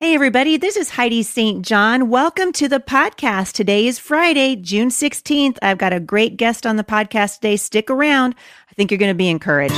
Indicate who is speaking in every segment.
Speaker 1: Hey, everybody, this is Heidi St. John. Welcome to the podcast. Today is Friday, June 16th. I've got a great guest on the podcast today. Stick around. I think you're going to be encouraged.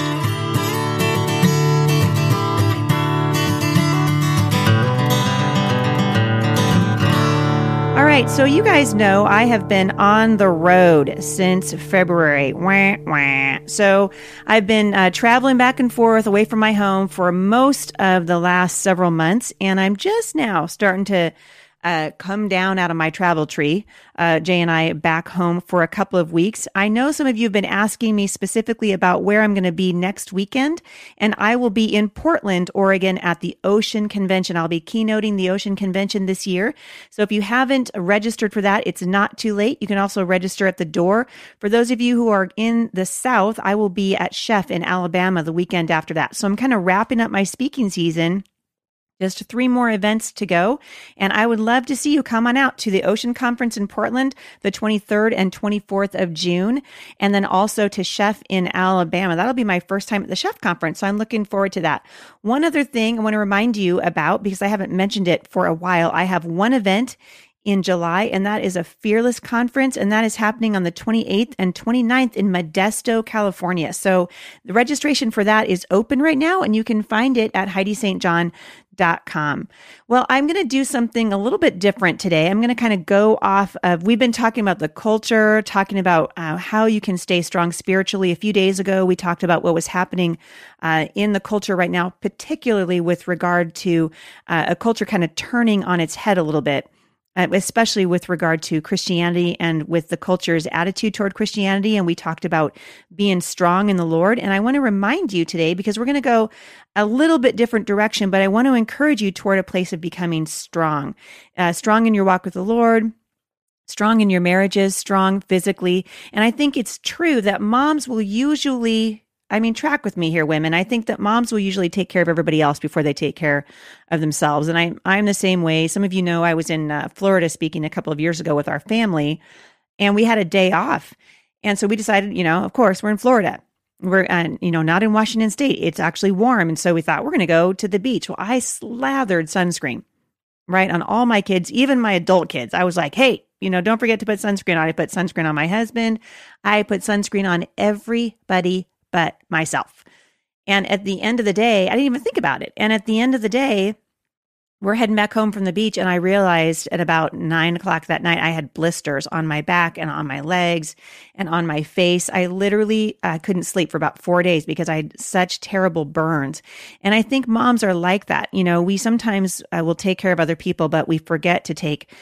Speaker 1: Right, so you guys know I have been on the road since February. Wah, wah. So I've been uh, traveling back and forth away from my home for most of the last several months, and I'm just now starting to uh, come down out of my travel tree. Uh, Jay and I back home for a couple of weeks. I know some of you have been asking me specifically about where I'm going to be next weekend, and I will be in Portland, Oregon at the Ocean Convention. I'll be keynoting the Ocean Convention this year. So if you haven't registered for that, it's not too late. You can also register at the door. For those of you who are in the South, I will be at Chef in Alabama the weekend after that. So I'm kind of wrapping up my speaking season just three more events to go. And I would love to see you come on out to the Ocean Conference in Portland, the 23rd and 24th of June. And then also to Chef in Alabama. That'll be my first time at the Chef Conference. So I'm looking forward to that. One other thing I want to remind you about, because I haven't mentioned it for a while, I have one event in July, and that is a Fearless Conference, and that is happening on the 28th and 29th in Modesto, California. So the registration for that is open right now, and you can find it at HeidiSt.John.com. Well, I'm going to do something a little bit different today. I'm going to kind of go off of, we've been talking about the culture, talking about uh, how you can stay strong spiritually. A few days ago, we talked about what was happening uh, in the culture right now, particularly with regard to uh, a culture kind of turning on its head a little bit especially with regard to Christianity and with the culture's attitude toward Christianity. And we talked about being strong in the Lord. And I want to remind you today, because we're going to go a little bit different direction, but I want to encourage you toward a place of becoming strong, uh, strong in your walk with the Lord. Strong in your marriages, strong physically. And I think it's true that moms will usually I mean, track with me here, women. I think that moms will usually take care of everybody else before they take care of themselves. And I, I'm the same way. Some of you know I was in uh, Florida speaking a couple of years ago with our family, and we had a day off. And so we decided, you know, of course, we're in Florida. We're, you know, not in Washington State. It's actually warm. And so we thought we're going to go to the beach. Well, I slathered sunscreen, right, on all my kids, even my adult kids. I was like, hey, you know, don't forget to put sunscreen on. I put sunscreen on my husband. I put sunscreen on everybody but myself. And at the end of the day, I didn't even think about it. And at the end of the day, we're heading back home from the beach, and I realized at about nine o'clock that night I had blisters on my back and on my legs and on my face. I literally uh, couldn't sleep for about four days because I had such terrible burns. And I think moms are like that. You know, we sometimes uh, will take care of other people, but we forget to take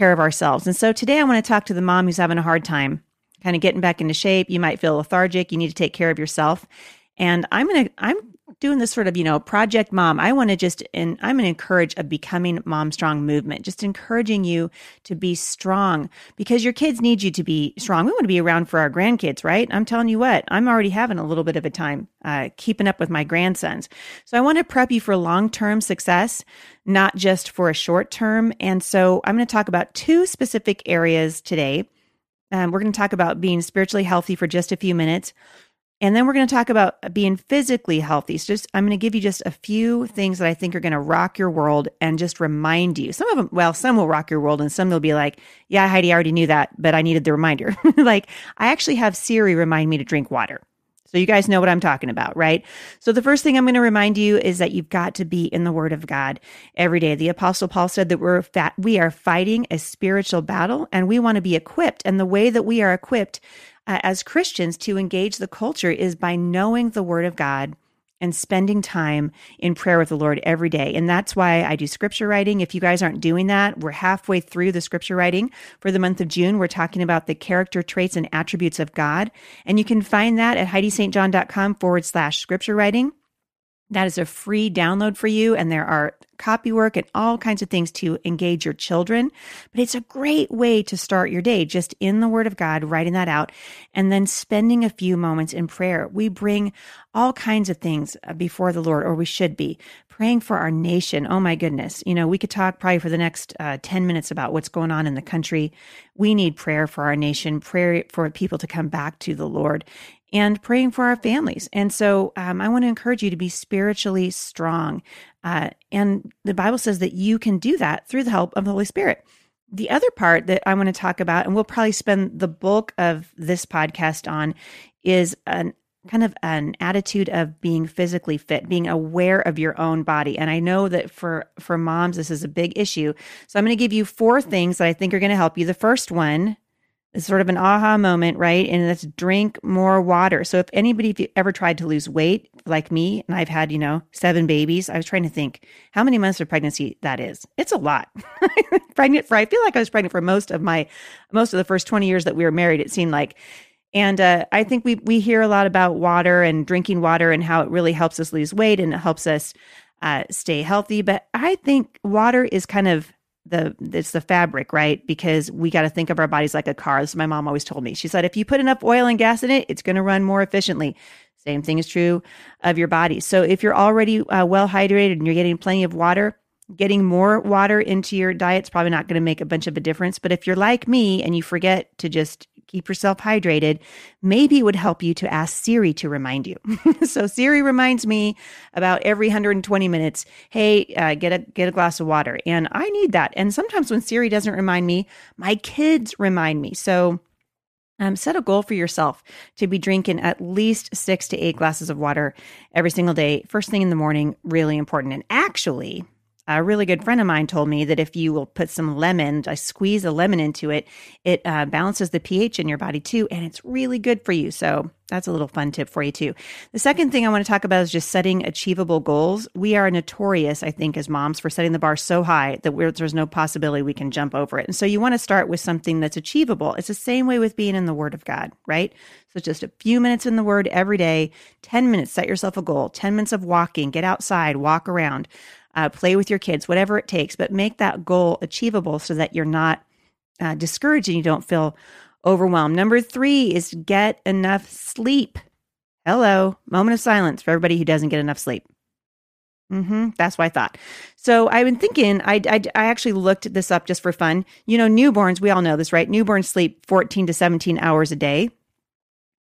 Speaker 1: care of ourselves. And so today I want to talk to the mom who's having a hard time kind of getting back into shape. You might feel lethargic. You need to take care of yourself. And I'm going to, I'm doing this sort of, you know, project mom. I want to just, and I'm going to encourage a becoming mom strong movement, just encouraging you to be strong because your kids need you to be strong. We want to be around for our grandkids, right? I'm telling you what, I'm already having a little bit of a time uh, keeping up with my grandsons. So I want to prep you for long term success, not just for a short term. And so I'm going to talk about two specific areas today um, we're going to talk about being spiritually healthy for just a few minutes. And then we're going to talk about being physically healthy. So just I'm going to give you just a few things that I think are going to rock your world and just remind you. Some of them, well, some will rock your world and some will be like, yeah, Heidi, I already knew that, but I needed the reminder. like I actually have Siri remind me to drink water. So you guys know what I'm talking about, right? So the first thing I'm going to remind you is that you've got to be in the word of God every day. The apostle Paul said that we're fat, we are fighting a spiritual battle and we want to be equipped. And the way that we are equipped uh, as Christians to engage the culture is by knowing the word of God and spending time in prayer with the Lord every day. And that's why I do scripture writing. If you guys aren't doing that, we're halfway through the scripture writing for the month of June. We're talking about the character traits and attributes of God. And you can find that at HeidiSt.John.com forward slash scripture writing. That is a free download for you. And there are copy work and all kinds of things to engage your children. But it's a great way to start your day, just in the Word of God, writing that out, and then spending a few moments in prayer. We bring all kinds of things uh, before the Lord, or we should be praying for our nation. Oh my goodness. You know, we could talk probably for the next uh, 10 minutes about what's going on in the country. We need prayer for our nation, prayer for people to come back to the Lord and praying for our families. And so um, I want to encourage you to be spiritually strong. Uh, and the Bible says that you can do that through the help of the Holy Spirit. The other part that I want to talk about, and we'll probably spend the bulk of this podcast on, is an kind of an attitude of being physically fit being aware of your own body and i know that for for moms this is a big issue so i'm going to give you four things that i think are going to help you the first one it's sort of an aha moment, right? And that's drink more water. So if anybody, if you ever tried to lose weight like me, and I've had, you know, seven babies, I was trying to think how many months of pregnancy that is. It's a lot. pregnant for, I feel like I was pregnant for most of my, most of the first 20 years that we were married. It seemed like, and uh, I think we, we hear a lot about water and drinking water and how it really helps us lose weight and it helps us uh, stay healthy. But I think water is kind of the it's the fabric, right? Because we got to think of our bodies like a car. This my mom always told me. She said if you put enough oil and gas in it, it's going to run more efficiently. Same thing is true of your body. So if you're already uh, well hydrated and you're getting plenty of water, getting more water into your diet is probably not going to make a bunch of a difference. But if you're like me and you forget to just keep yourself hydrated, maybe it would help you to ask Siri to remind you. so Siri reminds me about every 120 minutes, hey, uh, get a get a glass of water, and I need that. And sometimes when Siri doesn't remind me, my kids remind me. So. Um, set a goal for yourself to be drinking at least six to eight glasses of water every single day, first thing in the morning, really important. And actually, a really good friend of mine told me that if you will put some lemon, I squeeze a lemon into it, it uh, balances the pH in your body too, and it's really good for you. So that's a little fun tip for you too. The second thing I want to talk about is just setting achievable goals. We are notorious, I think, as moms for setting the bar so high that there's no possibility we can jump over it. And so you want to start with something that's achievable. It's the same way with being in the Word of God, right? So just a few minutes in the Word every day, 10 minutes, set yourself a goal, 10 minutes of walking, get outside, walk around uh, play with your kids, whatever it takes, but make that goal achievable so that you're not uh, discouraged and you don't feel overwhelmed. Number three is get enough sleep. Hello, moment of silence for everybody who doesn't get enough sleep. Mm-hmm. That's what I thought. So I've been thinking, I, I, I, actually looked this up just for fun. You know, newborns, we all know this, right? Newborns sleep 14 to 17 hours a day.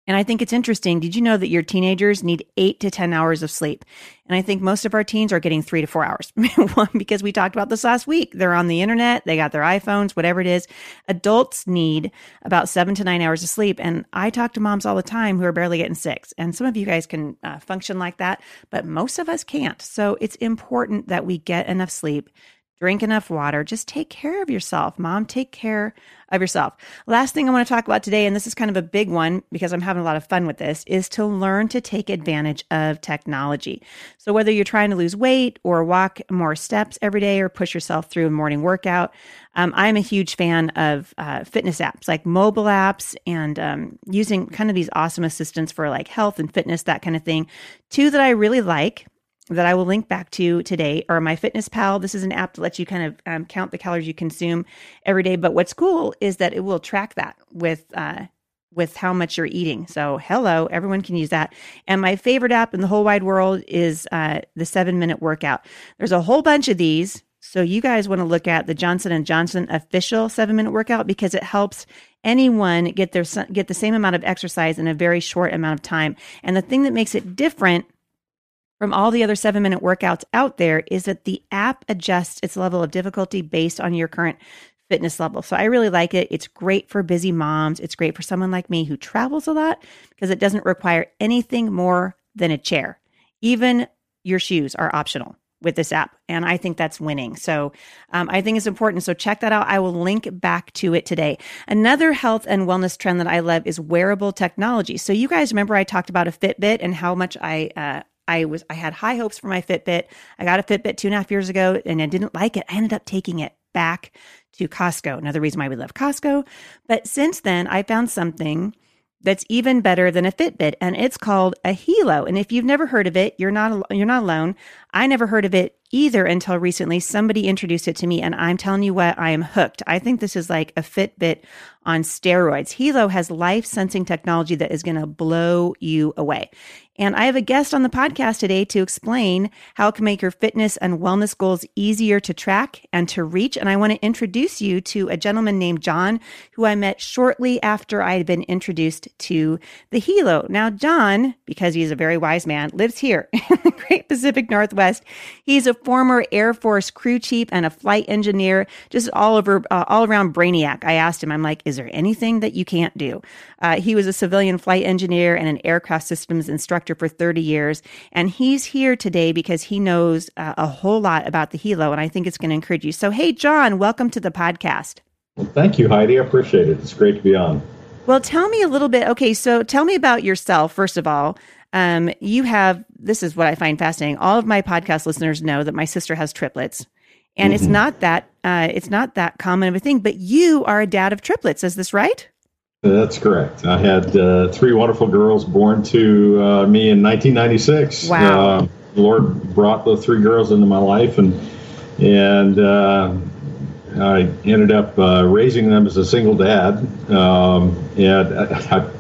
Speaker 1: And I think it's interesting. Did you know that your teenagers need eight to 10 hours of sleep? And I think most of our teens are getting three to four hours. One, because we talked about this last week. They're on the internet, they got their iPhones, whatever it is. Adults need about seven to nine hours of sleep. And I talk to moms all the time who are barely getting six. And some of you guys can uh, function like that, but most of us can't. So it's important that we get enough sleep drink enough water, just take care of yourself. Mom, take care of yourself. Last thing I want to talk about today, and this is kind of a big one because I'm having a lot of fun with this, is to learn to take advantage of technology. So, whether you're trying to lose weight or walk more steps every day or push yourself through a morning workout, um, I'm a huge fan of uh, fitness apps like mobile apps and um, using kind of these awesome assistants for like health and fitness, that kind of thing. Two that I really like that I will link back to today are MyFitnessPal. This is an app that lets you kind of um, count the calories you consume every day. But what's cool is that it will track that with uh, with how much you're eating. So hello, everyone can use that. And my favorite app in the whole wide world is uh, the Seven Minute Workout. There's a whole bunch of these. So you guys want to look at the Johnson and Johnson official seven minute workout because it helps anyone get their get the same amount of exercise in a very short amount of time. And the thing that makes it different from all the other seven minute workouts out there is that the app adjusts its level of difficulty based on your current fitness level. So I really like it. It's great for busy moms. It's great for someone like me who travels a lot because it doesn't require anything more than a chair. Even your shoes are optional with this app. And I think that's winning. So um, I think it's important. So check that out. I will link back to it today. Another health and wellness trend that I love is wearable technology. So you guys remember I talked about a Fitbit and how much I, uh, I was I had high hopes for my Fitbit. I got a Fitbit two and a half years ago and I didn't like it. I ended up taking it back to Costco. Another reason why we love Costco. But since then, I found something that's even better than a Fitbit, and it's called a Helo. And if you've never heard of it, you're not you're not alone. I never heard of it either until recently. Somebody introduced it to me, and I'm telling you what, I am hooked. I think this is like a Fitbit on steroids. Helo has life sensing technology that is going to blow you away. And I have a guest on the podcast today to explain how it can make your fitness and wellness goals easier to track and to reach. And I want to introduce you to a gentleman named John, who I met shortly after I had been introduced to the Helo. Now, John, because he's a very wise man, lives here in the Great Pacific Northwest. He's a former Air Force crew chief and a flight engineer, just all over, uh, all around brainiac. I asked him, I'm like, is there anything that you can't do? Uh, he was a civilian flight engineer and an aircraft systems instructor for 30 years. And he's here today because he knows uh, a whole lot about the Helo. And I think it's going to encourage you. So, hey, John, welcome to the podcast.
Speaker 2: Well, thank you, Heidi. I appreciate it. It's great to be on.
Speaker 1: Well, tell me a little bit. Okay, so tell me about yourself, first of all. Um, you have, this is what I find fascinating. All of my podcast listeners know that my sister has triplets and mm-hmm. it's not that uh, it's not that common of a thing. But you are a dad of triplets, is this right?
Speaker 2: That's correct. I had uh, three wonderful girls born to uh, me in 1996.
Speaker 1: Wow.
Speaker 2: Uh, the Lord brought the three girls into my life, and and uh, I ended up uh, raising them as a single dad. Um, and I, I,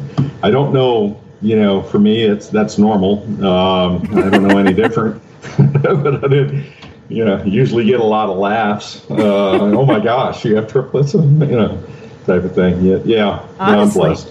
Speaker 2: I, don't know, you know, for me, it's that's normal. Um, I don't know any different, but I did you know, usually get a lot of laughs. Uh, oh my gosh, you have triplets, you know, type of thing. Yeah, yeah, I'm blessed.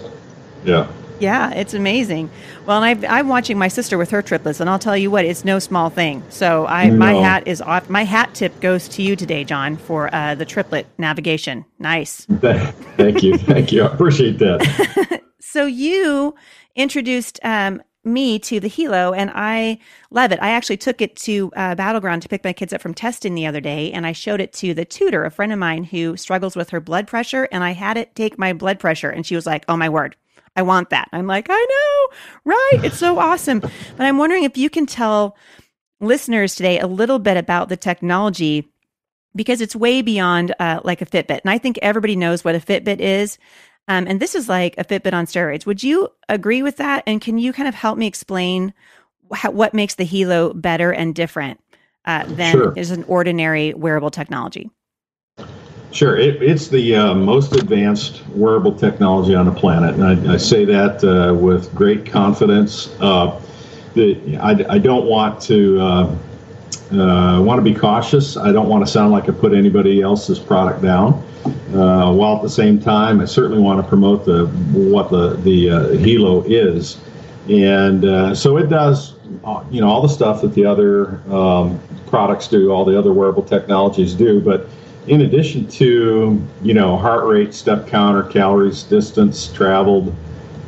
Speaker 2: Yeah.
Speaker 1: Yeah, it's amazing. Well, and i am watching my sister with her triplets, and I'll tell you what, it's no small thing. So I, no. my hat is off. My hat tip goes to you today, John, for uh, the triplet navigation. Nice.
Speaker 2: Thank you, thank you. I appreciate that.
Speaker 1: so you introduced um, me to the Helo, and I love it. I actually took it to uh, Battleground to pick my kids up from testing the other day, and I showed it to the tutor, a friend of mine who struggles with her blood pressure, and I had it take my blood pressure, and she was like, "Oh my word." I want that. I'm like, I know, right? It's so awesome. But I'm wondering if you can tell listeners today a little bit about the technology because it's way beyond uh, like a Fitbit. And I think everybody knows what a Fitbit is. Um, and this is like a Fitbit on steroids. Would you agree with that? And can you kind of help me explain how, what makes the Helo better and different uh, than sure. is an ordinary wearable technology?
Speaker 2: Sure, it, it's the uh, most advanced wearable technology on the planet, and I, I say that uh, with great confidence. Uh, the, I, I, don't want to uh, uh, want to be cautious. I don't want to sound like I put anybody else's product down. Uh, while at the same time, I certainly want to promote the what the the uh, Helo is, and uh, so it does, uh, you know, all the stuff that the other um, products do, all the other wearable technologies do. But in addition to you know heart rate, step counter, calories, distance traveled,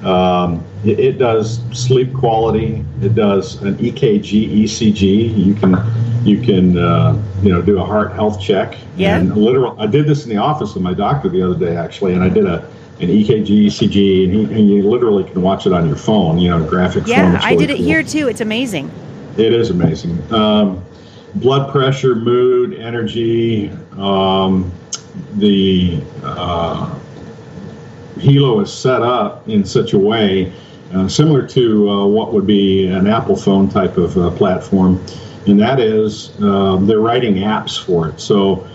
Speaker 2: um, it, it, does sleep quality. It does an EKG, ECG. You can you can uh, you know do a heart health check.
Speaker 1: Yeah.
Speaker 2: And literal. I did this in the office of my doctor the other day actually, and I did a an EKG, ECG, and, he, and you literally can watch it on your phone. You know, graphic.
Speaker 1: Yeah, I did it here too. It's amazing.
Speaker 2: It is amazing. Um, blood pressure, mood, energy. Um, the uh, Helo is set up in such a way uh, similar to uh, what would be an Apple phone type of uh, platform, and that is uh, they're writing apps for it. So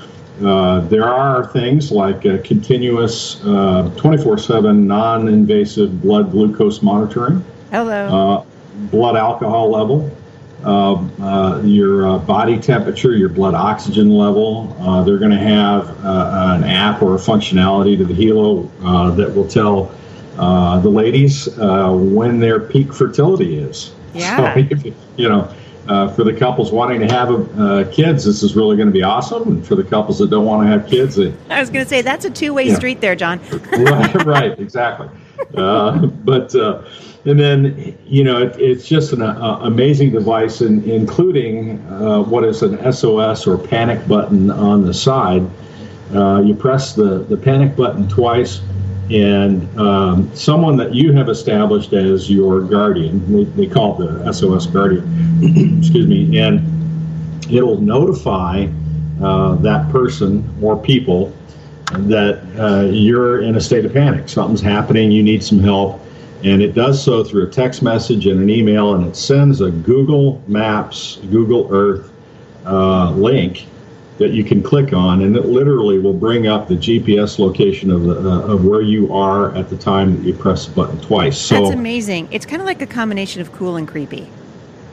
Speaker 2: uh, there are things like continuous 24 7 non invasive blood glucose monitoring.
Speaker 1: Hello.
Speaker 2: blood alcohol level. Uh, uh, your uh, body temperature, your blood oxygen level. they're going to have an app or a functionality to the Helo that will tell the ladies uh, when their peak fertility is.
Speaker 1: Yeah.
Speaker 2: So, you know, uh, for the couples wanting to have uh, kids, this is really going to be awesome. And for the couples that don't want to have kids,
Speaker 1: I was going to say that's a two-way yeah. street there, John.
Speaker 2: right, right, exactly. Uh, but and then, you know, it, it's just an uh, amazing device, in, including uh, what is an SOS or panic button on the side. Uh, you press the, the panic button twice, and um, someone that you have established as your guardian, they, they call it the SOS guardian, excuse me, and it'll notify uh, that person or people that uh, you're in a state of panic. Something's happening, you need some help and it does so through a text message and an email, and it sends a Google Maps, Google Earth uh, link that you can click on, and it literally will bring up the GPS location of the uh, of where you are at the time that you press the button twice.
Speaker 1: So that's amazing. It's kind of like a combination of cool and creepy.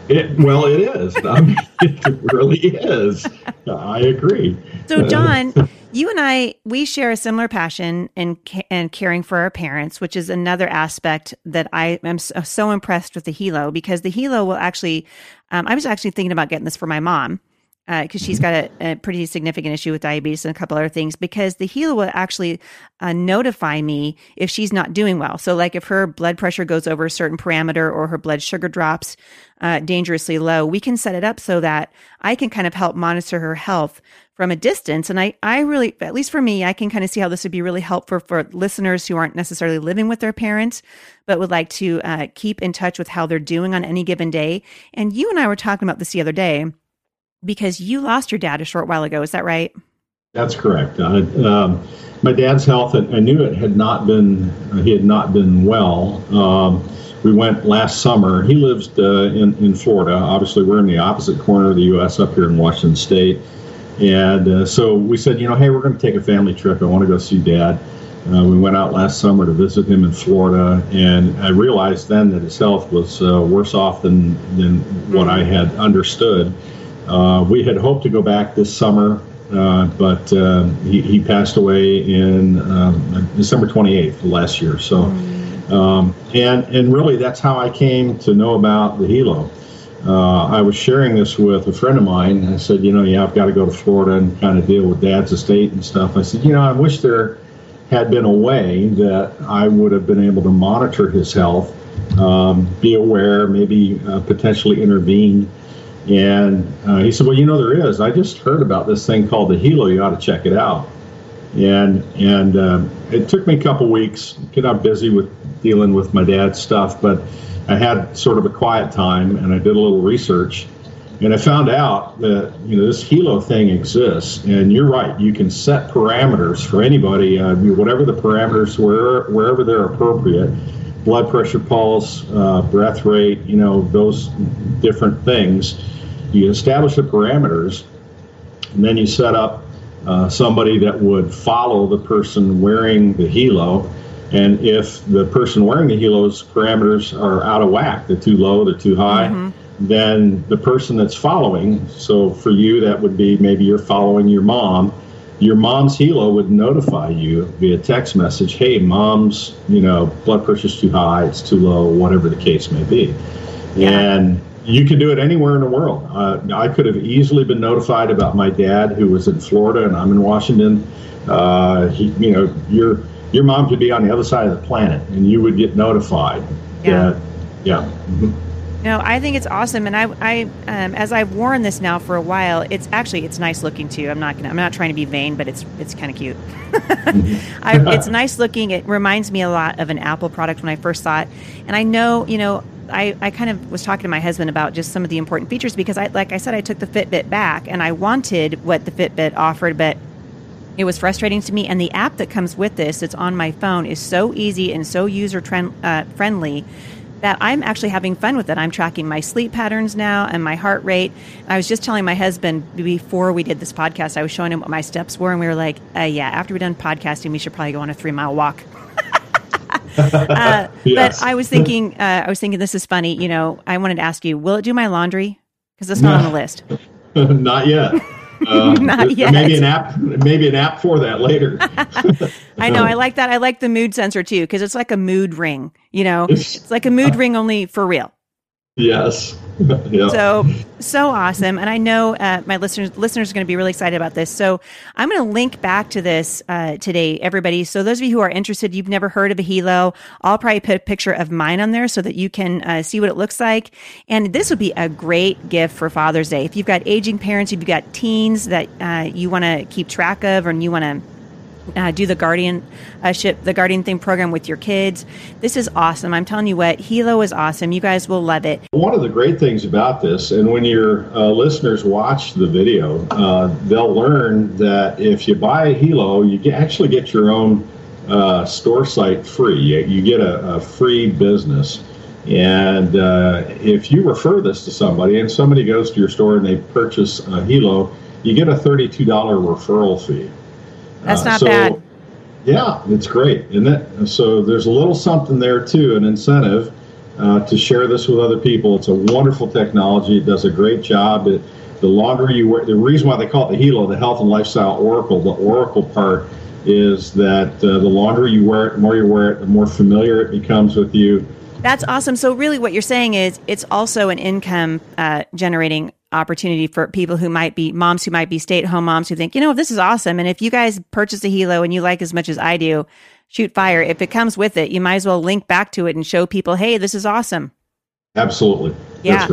Speaker 2: It, well, it is. I mean, it really is. I agree.
Speaker 1: So, John, you and I, we share a similar passion in and caring for our parents, which is another aspect that I am so, impressed with the Helo because the Helo will actually. Um, I was actually thinking about getting this for my mom because uh, she's got a, a, pretty significant issue with diabetes and a couple other things because the Helo will actually uh, notify me if she's not doing well. So like if her blood pressure goes over a certain parameter or her blood sugar drops uh, dangerously low we can set it up so that i can kind of help monitor her health from a distance. And i i really at least for me i can kind of see how this would be really helpful for listeners who aren't necessarily living with their parents but would like to uh, keep in touch with how they're doing on any given day. And you and i were talking about this the other day because you lost your dad a short while ago. Is that right?
Speaker 2: That's correct. Uh, um, my dad's health, I knew it had not been, he had not been well. Um, we went last summer. He lives uh, in, in Florida. Obviously, we're in the opposite corner of the U.S. up here in Washington State. And uh, so we said, you know, hey, we're going to take a family trip. I want to go see dad. Uh, we went out last summer to visit him in Florida, and I realized then that his health was uh, worse off than, than what I had understood. Uh, we had hoped to go back this summer, uh, but uh, he, he, passed away in um, December 28th last year. So, um, and and really, that's how I came to know about the Helo. Uh, I was sharing this with a friend of mine. I said, you know, yeah, I've got to go to Florida and kind of deal with Dad's estate and stuff. I said, you know, I wish there had been a way that I would have been able to monitor his health, um, be aware, maybe uh, potentially intervene and uh, he said, "Well, you know there is. I just heard about this thing called the Helo. You ought to check it out." And and uh, it took me a couple weeks. Get out busy with dealing with my dad's stuff, but I had sort of a quiet time, and I did a little research, and I found out that you know this Helo thing exists. And you're right. You can set parameters for anybody, uh, whatever the parameters, where wherever they're appropriate blood pressure pulse, uh, breath rate, you know, those different things you establish the parameters, and then you set up uh, somebody that would follow the person wearing the helo. And if the person wearing the helo's parameters are out of whack, they're too low, they're too high, mm-hmm. then the person that's following, so for you, that would be maybe you're following your mom, your mom's helo would notify you via text message, hey, mom's, you know, blood pressure's too high, it's too low, whatever the case may be. Yeah. And you can do it anywhere in the world. Uh, I could have easily been notified about my dad, who was in Florida, and I'm in Washington. Uh, he, you know, your your mom could be on the other side of the planet, and you would get notified.
Speaker 1: Yeah.
Speaker 2: That, yeah. Mm-hmm.
Speaker 1: No, I think it's awesome, and I, I, um, as I've worn this now for a while, it's actually it's nice looking too. I'm not gonna, I'm not trying to be vain, but it's it's kind of cute. I, it's nice looking. It reminds me a lot of an Apple product when I first saw it, and I know, you know, I, I kind of was talking to my husband about just some of the important features because I like I said I took the Fitbit back and I wanted what the Fitbit offered, but it was frustrating to me. And the app that comes with this, it's on my phone, is so easy and so user trend, uh, friendly that I'm actually having fun with it. I'm tracking my sleep patterns now and my heart rate. I was just telling my husband before we did this podcast, I was showing him what my steps were, and we were like, uh, "Yeah, after we're done podcasting, we should probably go on a three mile walk." uh, yes. But I was thinking, uh, I was thinking, this is funny. You know, I wanted to ask you, will it do my laundry? Because it's not on the list.
Speaker 2: not yet. Uh, Not yet. Maybe an app, maybe an app for that later.
Speaker 1: I know. I like that. I like the mood sensor too because it's like a mood ring. You know, it's like a mood ring only for real.
Speaker 2: Yes.
Speaker 1: So so awesome, and I know uh, my listeners listeners are going to be really excited about this. So I'm going to link back to this uh, today, everybody. So those of you who are interested, you've never heard of a Helo, I'll probably put a picture of mine on there so that you can uh, see what it looks like. And this would be a great gift for Father's Day if you've got aging parents, if you've got teens that uh, you want to keep track of, or you want to uh, do the guardian uh, ship the guardian thing program with your kids. This is awesome. I'm telling you what Helo is awesome. You guys will love it.
Speaker 2: One of the great things about this and when your uh, listeners watch the video uh, they'll learn that if you buy a helo you actually get your own uh, store site free. You, you get a, a, free business. And uh, if you refer this to somebody and somebody goes to your store and they purchase a Helo, you get a $32 referral fee.
Speaker 1: That's uh, not so, bad.
Speaker 2: Yeah, it's great. And that, so there's a little something there too, an incentive uh, to share this with other people. It's a wonderful technology. It does a great job. It, the longer you wear, the reason why they call it the Helo, the Health and Lifestyle Oracle, the Oracle part is that uh, the longer you wear it, the more you wear it, the more familiar it becomes with you.
Speaker 1: That's awesome. So, really, what you're saying is it's also an income uh, generating opportunity for people who might be moms who might be stay at home moms who think, you know, this is awesome. And if you guys purchase a Helo and you like as much as I do, shoot fire. If it comes with it, you might as well link back to it and show people, hey, this is awesome.
Speaker 2: Absolutely.
Speaker 1: Yeah.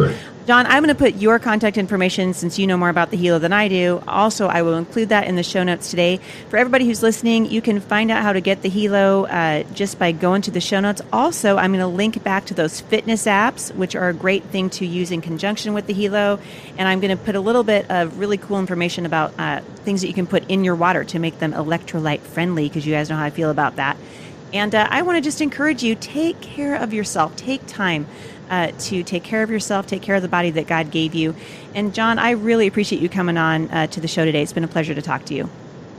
Speaker 1: John, I'm going to put your contact information since you know more about the Helo than I do. Also, I will include that in the show notes today. For everybody who's listening, you can find out how to get the Helo uh, just by going to the show notes. Also, I'm going to link back to those fitness apps, which are a great thing to use in conjunction with the Helo. And I'm going to put a little bit of really cool information about uh, things that you can put in your water to make them electrolyte friendly, because you guys know how I feel about that. And uh, I want to just encourage you take care of yourself, take time uh, to take care of yourself, take care of the body that God gave you. And John, I really appreciate you coming on uh, to the show today. It's been a pleasure to talk to you.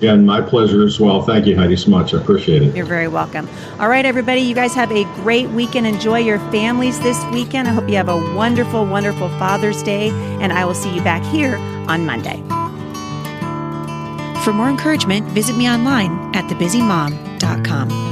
Speaker 2: Yeah, and my pleasure as well. Thank you, Heidi, so much. I appreciate it.
Speaker 1: You're very welcome. All right, everybody, you guys have a great weekend. Enjoy your families this weekend. I hope you have a wonderful, wonderful Father's Day, and I will see you back here on Monday. For more encouragement, visit me online at thebusymom.com.